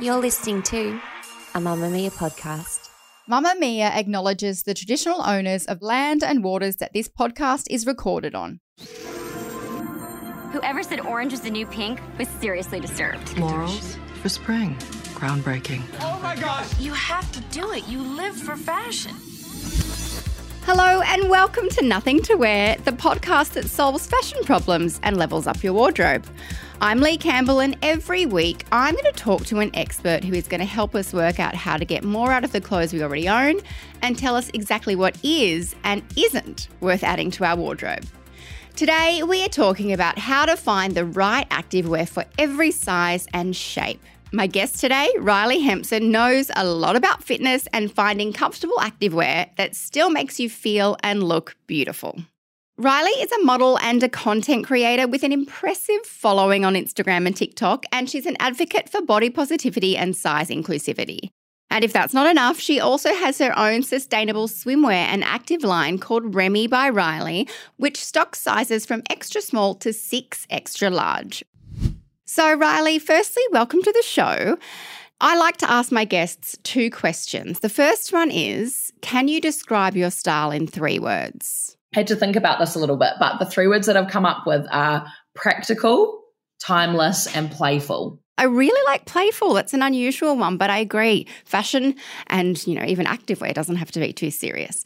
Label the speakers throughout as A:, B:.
A: You're listening to a Mamamia podcast.
B: Mamamia acknowledges the traditional owners of land and waters that this podcast is recorded on.
C: Whoever said orange is the new pink was seriously disturbed.
D: Florals for spring. Groundbreaking. Oh my gosh!
E: You have to do it. You live for fashion.
B: Hello, and welcome to Nothing to Wear, the podcast that solves fashion problems and levels up your wardrobe. I'm Leigh Campbell, and every week I'm going to talk to an expert who is going to help us work out how to get more out of the clothes we already own and tell us exactly what is and isn't worth adding to our wardrobe. Today, we are talking about how to find the right activewear for every size and shape. My guest today, Riley Hemson, knows a lot about fitness and finding comfortable activewear that still makes you feel and look beautiful. Riley is a model and a content creator with an impressive following on Instagram and TikTok, and she's an advocate for body positivity and size inclusivity. And if that's not enough, she also has her own sustainable swimwear and active line called Remmie by Riley, which stocks sizes from extra small to six extra large. So, Riley, firstly, welcome to the show. I like to ask my guests two questions. The first one is Can you describe your style in three words?
F: I had to think about this a little bit, but the three words that I've come up with are practical, timeless, and playful.
B: I really like playful. That's an unusual one, but I agree. Fashion and, you know, even activewear doesn't have to be too serious.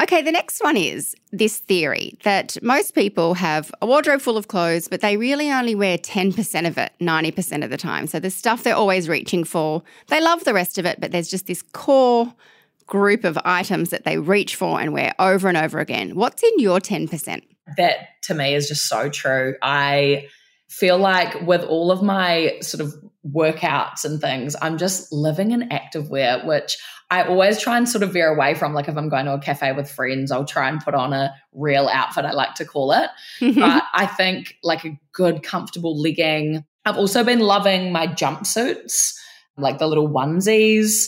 B: Okay, the next one is this theory that most people have a wardrobe full of clothes, but they really only wear 10% of it 90% of the time. So the stuff they're always reaching for, they love the rest of it, but there's just this core group of items that they reach for and wear over and over again. What's in your 10%?
F: That to me is just so true. I feel like with all of my sort of workouts and things, I'm just living in activewear, which I always try and sort of veer away from. Like if I'm going to a cafe with friends, I'll try and put on a real outfit, I like to call it. but I think like a good, comfortable legging. I've also been loving my jumpsuits, like the little onesies.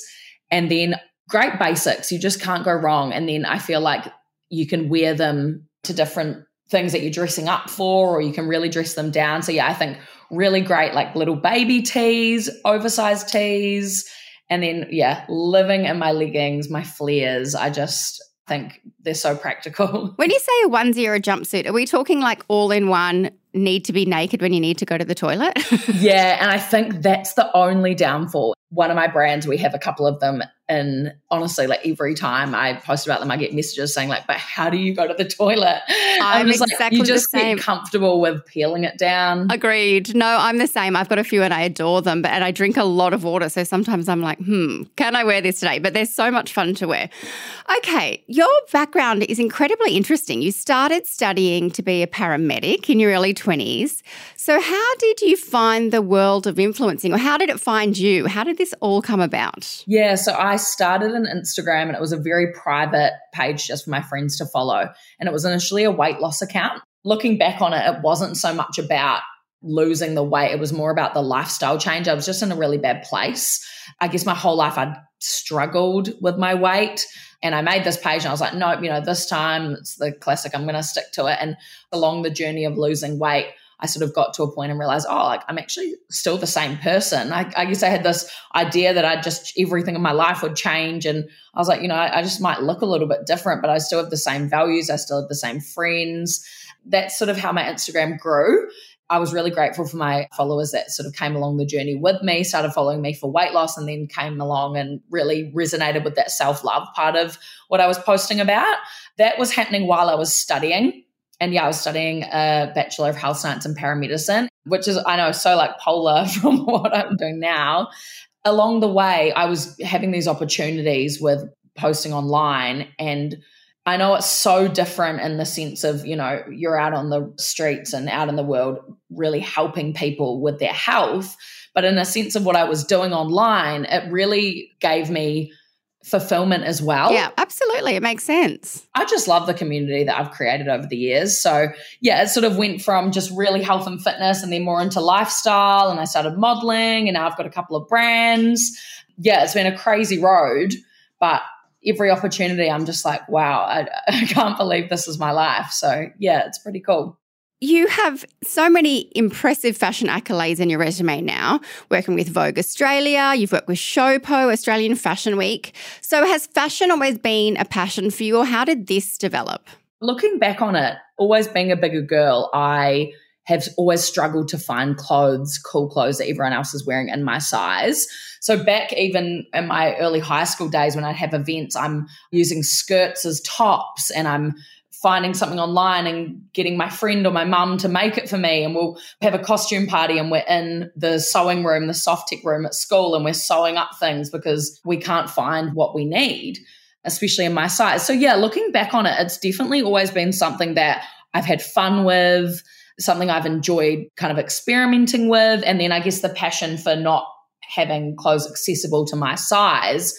F: And then great basics. You just can't go wrong. And then I feel like you can wear them to different things that you're dressing up for, or you can really dress them down. So, yeah, I think really great, like little baby tees, oversized tees. And then, yeah, living in my leggings, my flares. I just think they're so practical.
B: When you say a onesie or a jumpsuit, are we talking like all in one, need to be naked when you need to go to the toilet?
F: yeah. And I think that's the only downfall. One of my brands, we have a couple of them and honestly, like every time I post about them, I get messages saying like, "But how do you go to the toilet?"
B: I'm, I'm just exactly like,
F: you just
B: the same.
F: get comfortable with peeling it down.
B: Agreed. No, I'm the same. I've got a few and I adore them, but and I drink a lot of water, so sometimes I'm like, "Hmm, can I wear this today?" But they're so much fun to wear. Okay, your background is incredibly interesting. You started studying to be a paramedic in your early 20s. So, how did you find the world of influencing, or how did it find you? How did this all come about?
F: Yeah, so I started an Instagram and it was a very private page just for my friends to follow. And it was initially a weight loss account. Looking back on it, it wasn't so much about losing the weight, it was more about the lifestyle change. I was just in a really bad place. I guess my whole life I'd struggled with my weight. And I made this page and I was like, nope, you know, this time it's the classic, I'm going to stick to it. And along the journey of losing weight, I sort of got to a point and realized, oh, like I'm actually still the same person. I, I guess I had this idea that I just everything in my life would change, and I was like, you know, I, I just might look a little bit different, but I still have the same values. I still have the same friends. That's sort of how my Instagram grew. I was really grateful for my followers that sort of came along the journey with me, started following me for weight loss, and then came along and really resonated with that self love part of what I was posting about. That was happening while I was studying. And yeah, I was studying a Bachelor of Health Science and Paramedicine, which is, I know, so like polar from what I'm doing now. Along the way, I was having these opportunities with posting online and I know it's so different in the sense of, you know, you're out on the streets and out in the world really helping people with their health. But in a sense of what I was doing online, it really gave me fulfillment as well.
B: Yeah, absolutely. It makes sense.
F: I just love the community that I've created over the years. So, yeah, it sort of went from just really health and fitness and then more into lifestyle. And I started modeling, and now I've got a couple of brands. Yeah, it's been a crazy road, but every opportunity, I'm just like, wow, I, I can't believe this is my life. So, yeah, it's pretty cool.
B: You have so many impressive fashion accolades in your resume now, working with Vogue Australia, you've worked with Showpo, Australian Fashion Week. So, has fashion always been a passion for you, or how did this develop?
F: Looking back on it, always being a bigger girl, I have always struggled to find clothes, cool clothes that everyone else is wearing in my size. So back even in my early high school days when I'd have events, I'm using skirts as tops and I'm finding something online and getting my friend or my mum to make it for me. And we'll have a costume party and we're in the sewing room the soft tech room at school and we're sewing up things because we can't find what we need especially in my size. So yeah looking back on it it's definitely always been something that i've had fun with something i've enjoyed kind of experimenting with and then i guess the passion for not having clothes accessible to my size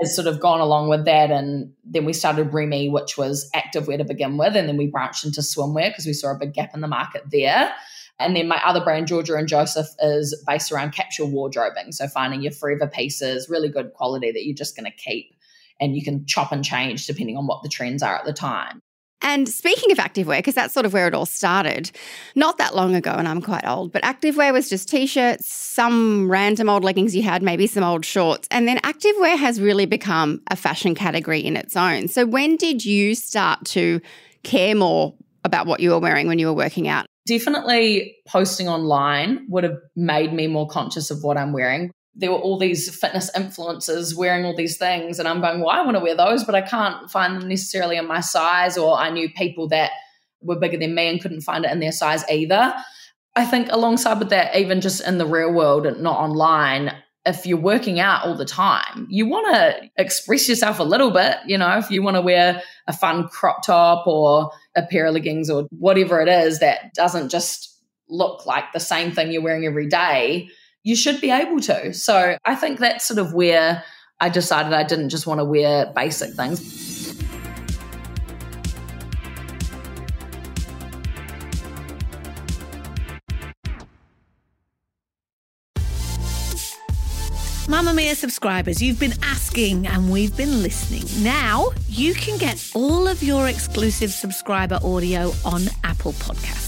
F: has sort of gone along with that. And then we started Remmie, which was activewear to begin with. And then we branched into swimwear because we saw a big gap in the market there. And then my other brand, Georgia and Joseph, is based around capsule wardrobing. So finding your forever pieces, really good quality that you're just going to keep and you can chop and change depending on what the trends are at the time.
B: And speaking of activewear, because that's sort of where it all started, not that long ago, and I'm quite old, but activewear was just t shirts, some random old leggings you had, maybe some old shorts. And then activewear has really become a fashion category in its own. So when did you start to care more about what you were wearing when you were working out?
F: Definitely posting online would have made me more conscious of what I'm wearing there were all these fitness influencers wearing all these things and i'm going well i want to wear those but i can't find them necessarily in my size or i knew people that were bigger than me and couldn't find it in their size either. I think alongside with that even just in the real world and not online if you're working out all the time you want to express yourself a little bit you know if you want to wear a fun crop top or a pair of leggings or whatever it is that doesn't just look like the same thing you're wearing every day you should be able to. So I think that's sort of where I decided I didn't just want to wear basic things.
G: Mamamia subscribers, you've been asking and we've been listening. Now you can get all of your exclusive subscriber audio on Apple Podcasts.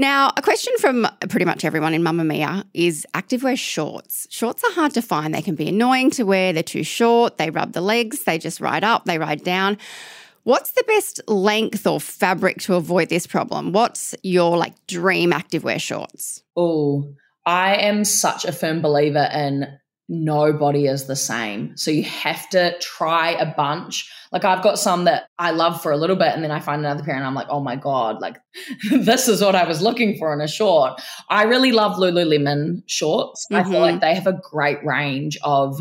B: Now, a question from pretty much everyone in Mamamia is activewear shorts. Shorts are hard to find. They can be annoying to wear. They're too short. They rub the legs. They just ride up. They ride down. What's the best length or fabric to avoid this problem? What's your like dream activewear shorts?
F: Oh, I am such a firm believer in nobody is the same. So you have to try a bunch. Like I've got some that I love for a little bit and then I find another pair and I'm like, oh my God, like this is what I was looking for in a short. I really love Lululemon shorts. Mm-hmm. I feel like mm-hmm. they have a great range of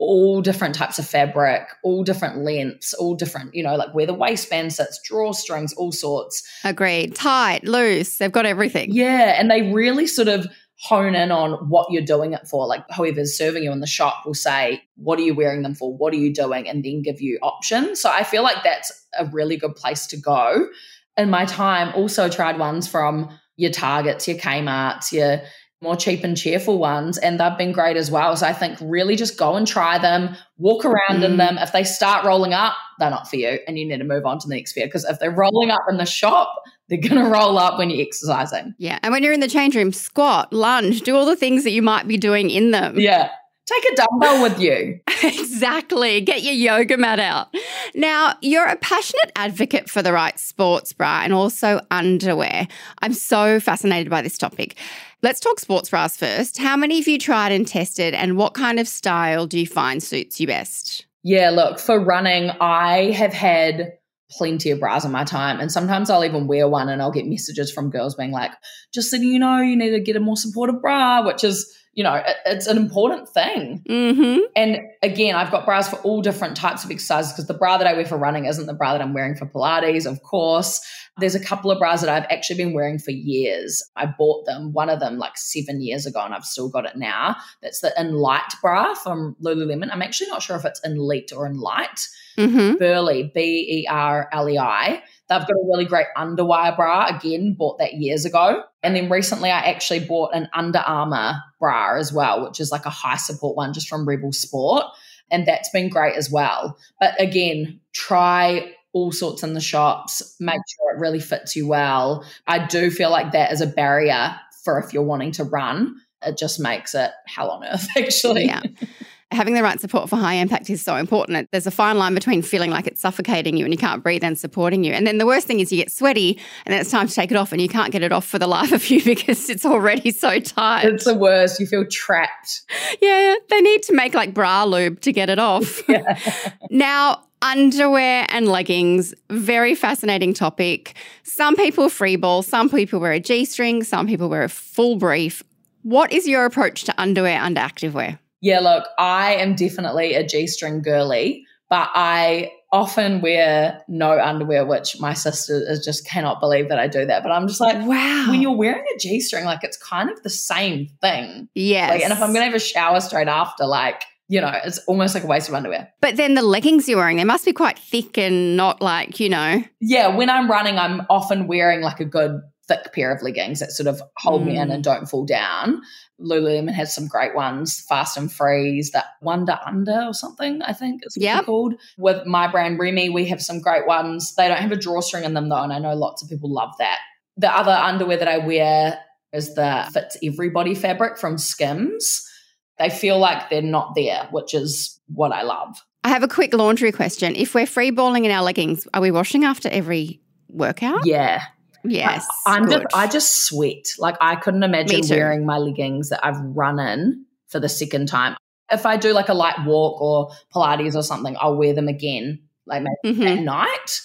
F: all different types of fabric, all different lengths, all different, you know, like where the waistband sits, drawstrings, all sorts.
B: Agreed. Tight, loose, they've got everything.
F: Yeah. And they really sort of hone in on what you're doing it for. Like whoever's serving you in the shop will say, What are you wearing them for? What are you doing? And then give you options. So I feel like that's a really good place to go. In my time, also tried ones from your Targets, your Kmarts, your more cheap and cheerful ones, and they've been great as well. So I think really just go and try them, walk around mm. in them. If they start rolling up, they're not for you, and you need to move on to the next pair. Because if they're rolling up in the shop, they're going to roll up when you're exercising.
B: Yeah. And when you're in the change room, squat, lunge, do all the things that you might be doing in them.
F: Yeah. Take a dumbbell with you.
B: exactly. Get your yoga mat out. Now, you're a passionate advocate for the right sports bra and also underwear. I'm so fascinated by this topic. Let's talk sports bras first. How many have you tried and tested, and what kind of style do you find suits you best?
F: Yeah, look, for running, I have had plenty of bras in my time. And sometimes I'll even wear one and I'll get messages from girls being like, just so you know, you need to get a more supportive bra, which is you know, it, it's an important thing.
B: Mm-hmm.
F: And again, I've got bras for all different types of exercises because the bra that I wear for running isn't the bra that I'm wearing for Pilates, of course. There's a couple of bras that I've actually been wearing for years. I bought them, one of them like seven years ago, and I've still got it now. That's the In Light bra from Lululemon. I'm actually not sure if it's In Enlite or Enlight.
B: Mm-hmm.
F: Berlei, B E R L E I. They've got a really great underwire bra. Again, bought that years ago. And then recently I actually bought an Under Armour bra as well, which is like a high support one just from Rebel Sport. And that's been great as well. But again, try all sorts in the shops, make sure it really fits you well. I do feel like that is a barrier for if you're wanting to run. It just makes it hell on earth, actually.
B: Yeah having the right support for high impact is so important. There's a fine line between feeling like it's suffocating you and you can't breathe and supporting you. And then the worst thing is you get sweaty and then it's time to take it off and you can't get it off for the life of you because it's already so tight.
F: It's the worst. You feel trapped.
B: Yeah, they need to make like bra lube to get it off.
F: Yeah.
B: now, underwear and leggings, very fascinating topic. Some people freeball, some people wear a G string, some people wear a full brief. What is your approach to underwear under activewear?
F: Yeah, look, I am definitely a G string girly, but I often wear no underwear, which my sister is just cannot believe that I do that. But I'm just like,
B: wow.
F: When you're wearing a G string, like it's kind of the same thing.
B: Yes.
F: Like, and if I'm going to have a shower straight after, like, you know, it's almost like a waste of underwear.
B: But then the leggings you're wearing, they must be quite thick and not like, you know.
F: Yeah, when I'm running, I'm often wearing like a good thick pair of leggings that sort of hold mm. me in mm. and don't fall down. Lululemon has some great ones, Fast and Freeze, that Wonder Under or something, I think it's yep. called. With my brand Remmie, we have some great ones. They don't have a drawstring in them though, and I know lots of people love that. The other underwear that I wear is the Fits Everybody fabric from Skims. They feel like they're not there, which is what I love.
B: I have a quick laundry question. If we're free balling in our leggings, are we washing after every workout?
F: Yeah.
B: Yes.
F: I, am just I just sweat. Like I couldn't imagine wearing my leggings that I've run in for the second time. If I do like a light walk or Pilates or something, I'll wear them again, like maybe mm-hmm. at night.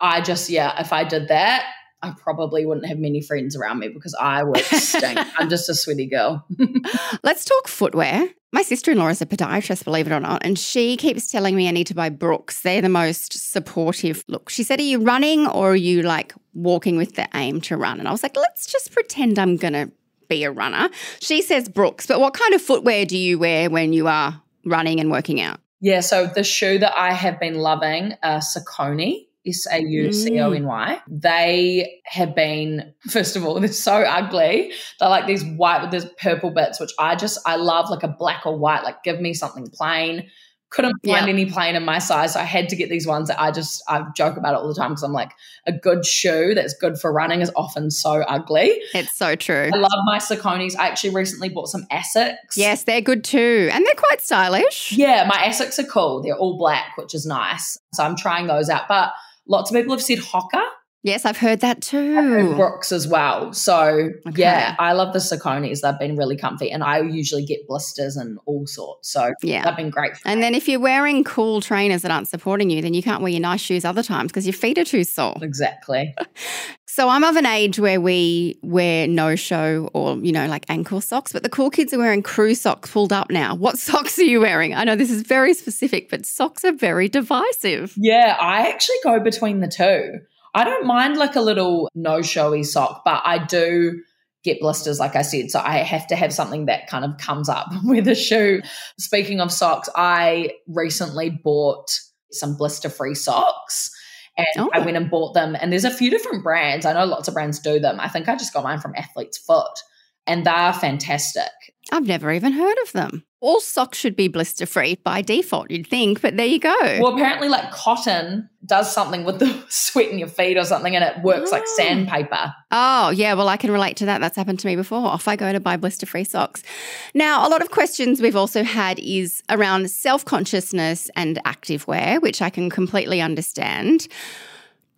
F: I just yeah, if I did that, I probably wouldn't have many friends around me because I would stink. I'm just a sweaty girl.
B: Let's talk footwear. My sister in law is a podiatrist, believe it or not, and she keeps telling me I need to buy Brooks. They're the most supportive. Look, she said, Are you running or are you like walking with the aim to run? And I was like, Let's just pretend I'm going to be a runner. She says Brooks, but what kind of footwear do you wear when you are running and working out?
F: Yeah, so the shoe that I have been loving, uh, Saucony. S A U C O N Y. Mm. They have been, first of all, they're so ugly. They're like these white with these purple bits, which I just, I love like a black or white. Like, give me something plain. Couldn't find yep. any plain in my size. So I had to get these ones that I just, I joke about it all the time because I'm like, a good shoe that's good for running is often so ugly.
B: It's so true.
F: I love my Sauconys. I actually recently bought some Asics.
B: Yes, they're good too. And they're quite stylish.
F: Yeah, my Asics are cool. They're all black, which is nice. So I'm trying those out. But Lots of people have said Hoka.
B: Yes, I've heard that too.
F: Brooks as well. So okay. yeah, I love the Sauconys. They've been really comfy, and I usually get blisters and all sorts. So yeah, they've been great.
B: and me. then if you're wearing cool trainers that aren't supporting you, then you can't wear your nice shoes other times because your feet are too sore.
F: Exactly.
B: so I'm of an age where we wear no show or you know like ankle socks, but the cool kids are wearing crew socks pulled up now. What socks are you wearing? I know this is very specific, but socks are very divisive.
F: Yeah, I actually go between the two. I don't mind like a little no showy sock, but I do get blisters, like I said. So I have to have something that kind of comes up with a shoe. Speaking of socks, I recently bought some blister free socks. And oh. I went and bought them. And there's a few different brands. I know lots of brands do them. I think I just got mine from Athlete's Foot, and they're fantastic.
B: I've never even heard of them. All socks should be blister free by default, you'd think, but there you go.
F: Well, apparently, like cotton does something with the sweat in your feet or something, and it works oh. like sandpaper.
B: Oh, yeah. Well, I can relate to that. That's happened to me before. Off I go to buy blister free socks. Now, a lot of questions we've also had is around self consciousness and activewear, which I can completely understand.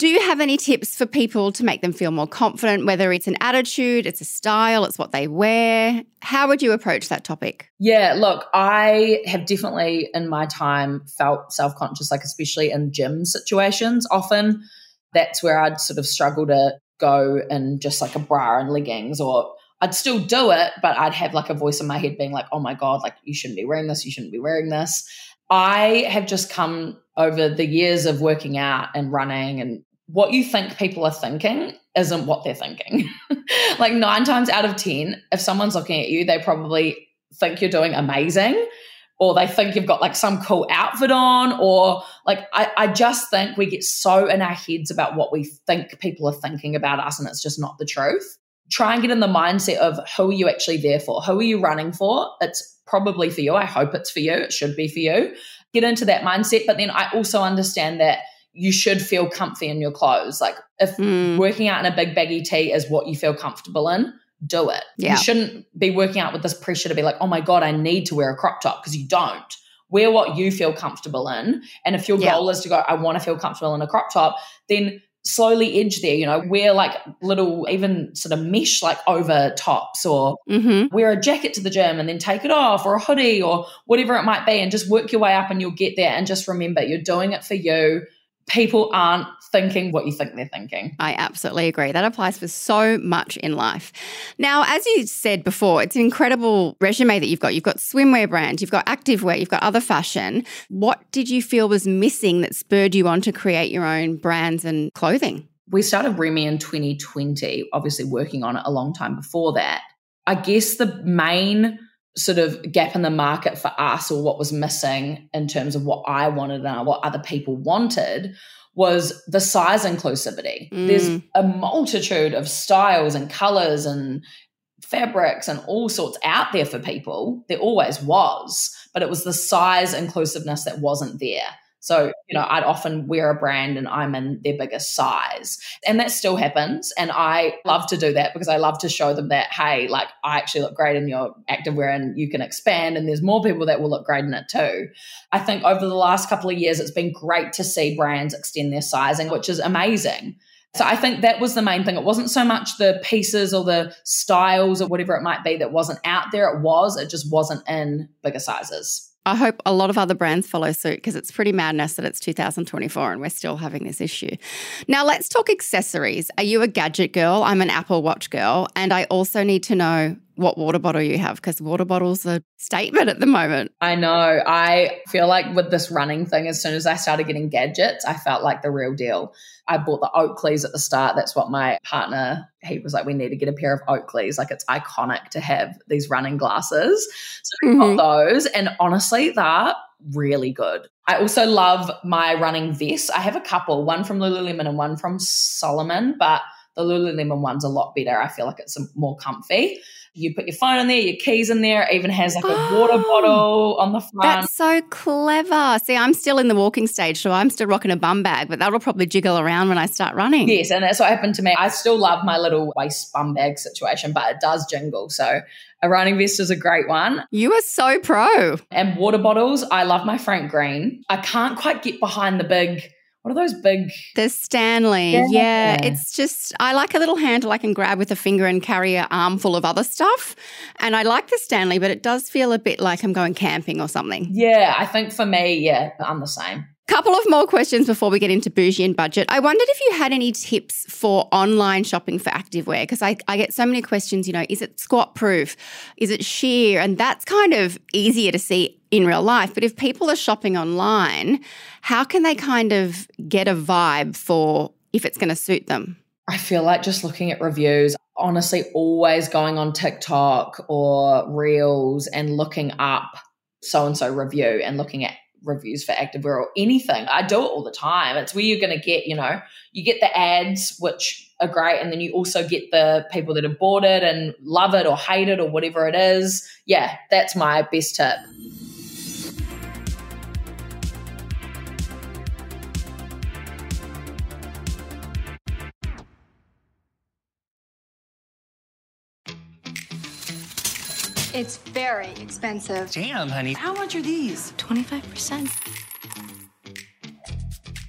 B: Do you have any tips for people to make them feel more confident, whether it's an attitude, it's a style, it's what they wear? How would you approach that topic?
F: Yeah, look, I have definitely in my time felt self conscious, like especially in gym situations. Often that's where I'd sort of struggle to go in just like a bra and leggings or I'd still do it, but I'd have like a voice in my head being like, oh my God, like you shouldn't be wearing this, you shouldn't be wearing this. I have just come over the years of working out and running and what you think people are thinking isn't what they're thinking. like nine times out of 10, if someone's looking at you, they probably think you're doing amazing or they think you've got like some cool outfit on or like I, I just think we get so in our heads about what we think people are thinking about us and it's just not the truth. Try and get in the mindset of who are you actually there for? Who are you running for? It's probably for you. I hope it's for you. It should be for you. Get into that mindset but then i also understand that you should feel comfy in your clothes. Like if mm. working out in a big baggy tee is what you feel comfortable in, do it. Yeah. You shouldn't be working out with this pressure to be like, oh my God, I need to wear a crop top because you don't. Wear what you feel comfortable in. And if your yeah. goal is to go, I want to feel comfortable in a crop top, then slowly edge there, you know, wear like little, even sort of mesh like over tops or mm-hmm. wear a jacket to the gym and then take it off or a hoodie or whatever it might be and just work your way up and you'll get there. And just remember, you're doing it for you people aren't thinking what you think they're thinking.
B: I absolutely agree. That applies for so much in life. Now, as you said before, it's an incredible resume that you've got. You've got swimwear brands, you've got activewear, you've got other fashion. What did you feel was missing that spurred you on to create your own brands and clothing?
F: We started Remmie in 2020, obviously working on it a long time before that. I guess the main sort of gap in the market for us or what was missing in terms of what I wanted and what other people wanted was the size inclusivity. Mm. There's a multitude of styles and colors and fabrics and all sorts out there for people. There always was, but it was the size inclusiveness that wasn't there. So, you know, I'd often wear a brand and I'm in their biggest size. And that still happens. And I love to do that because I love to show them that, hey, like I actually look great in your activewear and you can expand. And there's more people that will look great in it too. I think over the last couple of years, it's been great to see brands extend their sizing, which is amazing. So I think that was the main thing. It wasn't so much the pieces or the styles or whatever it might be that wasn't out there. It was, it just wasn't in bigger sizes.
B: I hope a lot of other brands follow suit because it's pretty madness that it's 2024 and we're still having this issue. Now, let's talk accessories. Are you a gadget girl? I'm an Apple Watch girl. And I also need to know what water bottle you have because water bottles are statement at the moment.
F: I know. I feel like with this running thing, as soon as I started getting gadgets, I felt like the real deal. I bought the Oakleys at the start. That's what my partner, he was like, we need to get a pair of Oakleys. Like it's iconic to have these running glasses. So we mm-hmm. got those. And honestly, they're really good. I also love my running vests. I have a couple, one from Lululemon and one from Salomon, but the Lululemon one's a lot better. I feel like it's more comfy. You put your phone in there, your keys in there, it even has like a oh, water bottle on the front.
B: That's so clever. See, I'm still in the walking stage, so I'm still rocking a bum bag, but that'll probably jiggle around when I start running.
F: Yes, and that's what happened to me. I still love my little waist bum bag situation, but it does jingle. So a running vest is a great one.
B: You are so pro.
F: And water bottles, I love my Frank Green. I can't quite get behind the big what are those big?
B: The Stanley. Yeah. yeah. It's just, I like a little handle I can grab with a finger and carry an armful of other stuff. And I like the Stanley, but it does feel a bit like I'm going camping or something.
F: Yeah. I think for me, yeah, I'm the same.
B: Couple of more questions before we get into bougie and budget. I wondered if you had any tips for online shopping for activewear because I, I get so many questions. You know, is it squat proof? Is it sheer? And that's kind of easier to see in real life. But if people are shopping online, how can they kind of get a vibe for if it's going to suit them?
F: I feel like just looking at reviews, honestly, always going on TikTok or Reels and looking up so and so review and looking at reviews for activewear or anything. I do it all the time. It's where you're going to get, you know, you get the ads, which are great. And then you also get the people that have bought it and love it or hate it or whatever it is. Yeah, that's my best tip.
H: It's very expensive.
I: Damn, honey.
H: How much are these?
A: 25%.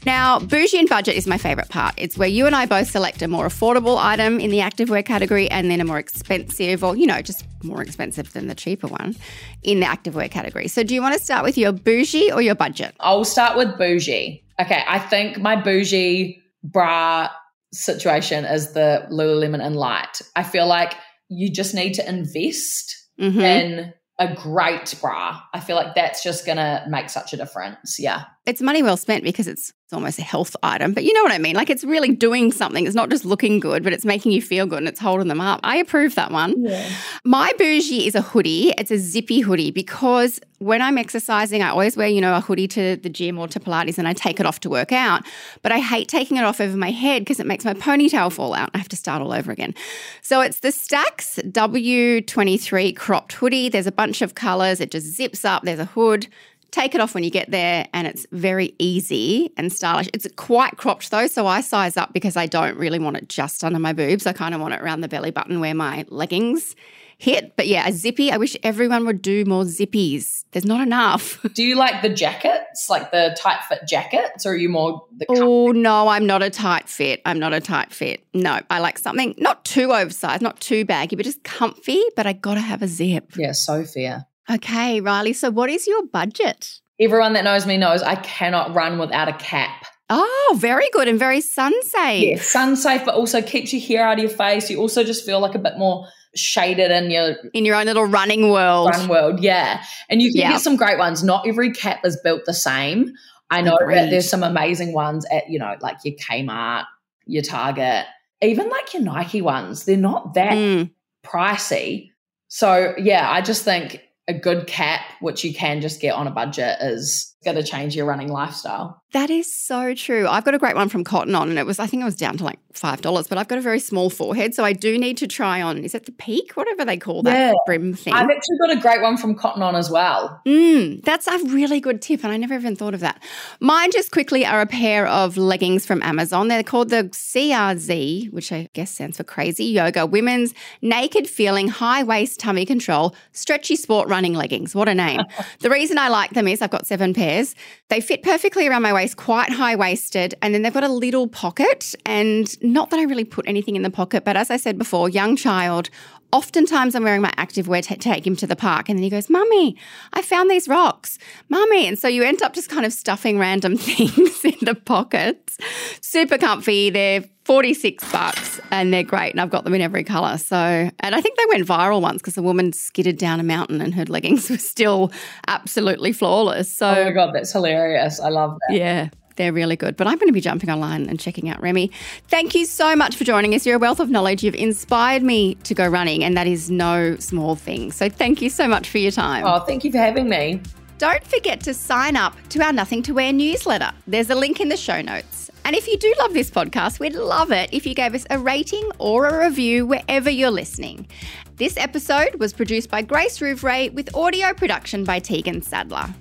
B: Now, bougie and budget is my favourite part. It's where you and I both select a more affordable item in the activewear category and then a more expensive, or, you know, just more expensive than the cheaper one in the activewear category. So, do you want to start with your bougie or your budget?
F: I'll start with bougie. Okay, I think my bougie bra situation is the Lululemon Enlight. I feel like you just need to invest mm-hmm. in a great bra. I feel like that's just going to make such a difference. Yeah.
B: It's money well spent because it's it's almost a health item, but you know what I mean? Like it's really doing something. It's not just looking good, but it's making you feel good and it's holding them up. I approve that one. Yeah. My bougie is a hoodie. It's a zippy hoodie because when I'm exercising, I always wear, you know, a hoodie to the gym or to Pilates and I take it off to work out. But I hate taking it off over my head because it makes my ponytail fall out. I have to start all over again. So it's the Stax W23 cropped hoodie. There's a bunch of colors. It just zips up. There's a hood Take it off when you get there, and it's very easy and stylish. It's quite cropped though, so I size up because I don't really want it just under my boobs. I kind of want it around the belly button where my leggings hit. But yeah, a zippy. I wish everyone would do more zippies. There's not enough.
F: Do you like the jackets, like the tight fit jackets, or are you more the?
B: Oh no, I'm not a tight fit. I'm not a tight fit. No, I like something not too oversized, not too baggy, but just comfy. But I got to have a zip.
F: Yeah, so fair.
B: Okay, Riley. So, what is your budget?
F: Everyone that knows me knows I cannot run without a cap.
B: Oh, very good and very sun safe.
F: Yeah, sun safe, but also keeps your hair out of your face. You also just feel like a bit more shaded in your
B: in your own little running world.
F: Run world, yeah. And you can yep. get some great ones. Not every cap is built the same. I know Agreed. that there's some amazing ones at you know like your Kmart, your Target, even like your Nike ones. They're not that mm. pricey. So yeah, I just think a good cap, which you can just get on a budget, is going to change your running lifestyle.
B: That is so true. I've got a great one from Cotton On, and it was, I think it was down to like $5, but I've got a very small forehead. So I do need to try on, is it the peak? Whatever they call that yeah. brim thing.
F: I've actually got a great one from Cotton On as well.
B: Mm, that's a really good tip, and I never even thought of that. Mine just quickly are a pair of leggings from Amazon. They're called the CRZ, which I guess stands for Crazy Yoga Women's Naked Feeling High Waist Tummy Control Stretchy Sport Running Leggings. What a name. the reason I like them is I've got seven pairs. They fit perfectly around my waist waist, quite high waisted, and then they've got a little pocket. And not that I really put anything in the pocket, but as I said before, young child. Oftentimes, I'm wearing my activewear to take him to the park, and then he goes, Mummy, I found these rocks, Mummy. And so you end up just kind of stuffing random things in the pockets. Super comfy. They're 46 bucks and they're great. And I've got them in every color. So, and I think they went viral once because a woman skidded down a mountain and her leggings were still absolutely flawless. So,
F: oh my God, that's hilarious. I love that.
B: Yeah. They're really good. But I'm going to be jumping online and checking out Remmie. Thank you so much for joining us. You're a wealth of knowledge. You've inspired me to go running, and that is no small thing. So thank you so much for your time.
F: Oh, thank you for having me.
B: Don't forget to sign up to our Nothing to Wear newsletter. There's a link in the show notes. And if you do love this podcast, we'd love it if you gave us a rating or a review wherever you're listening. This episode was produced by Grace Rouvray with audio production by Tegan Sadler.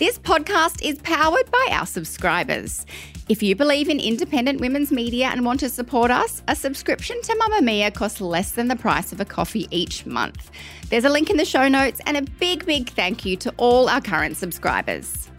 B: This podcast is powered by our subscribers. If you believe in independent women's media and want to support us, a subscription to Mamamia costs less than the price of a coffee each month. There's a link in the show notes and a big, big thank you to all our current subscribers.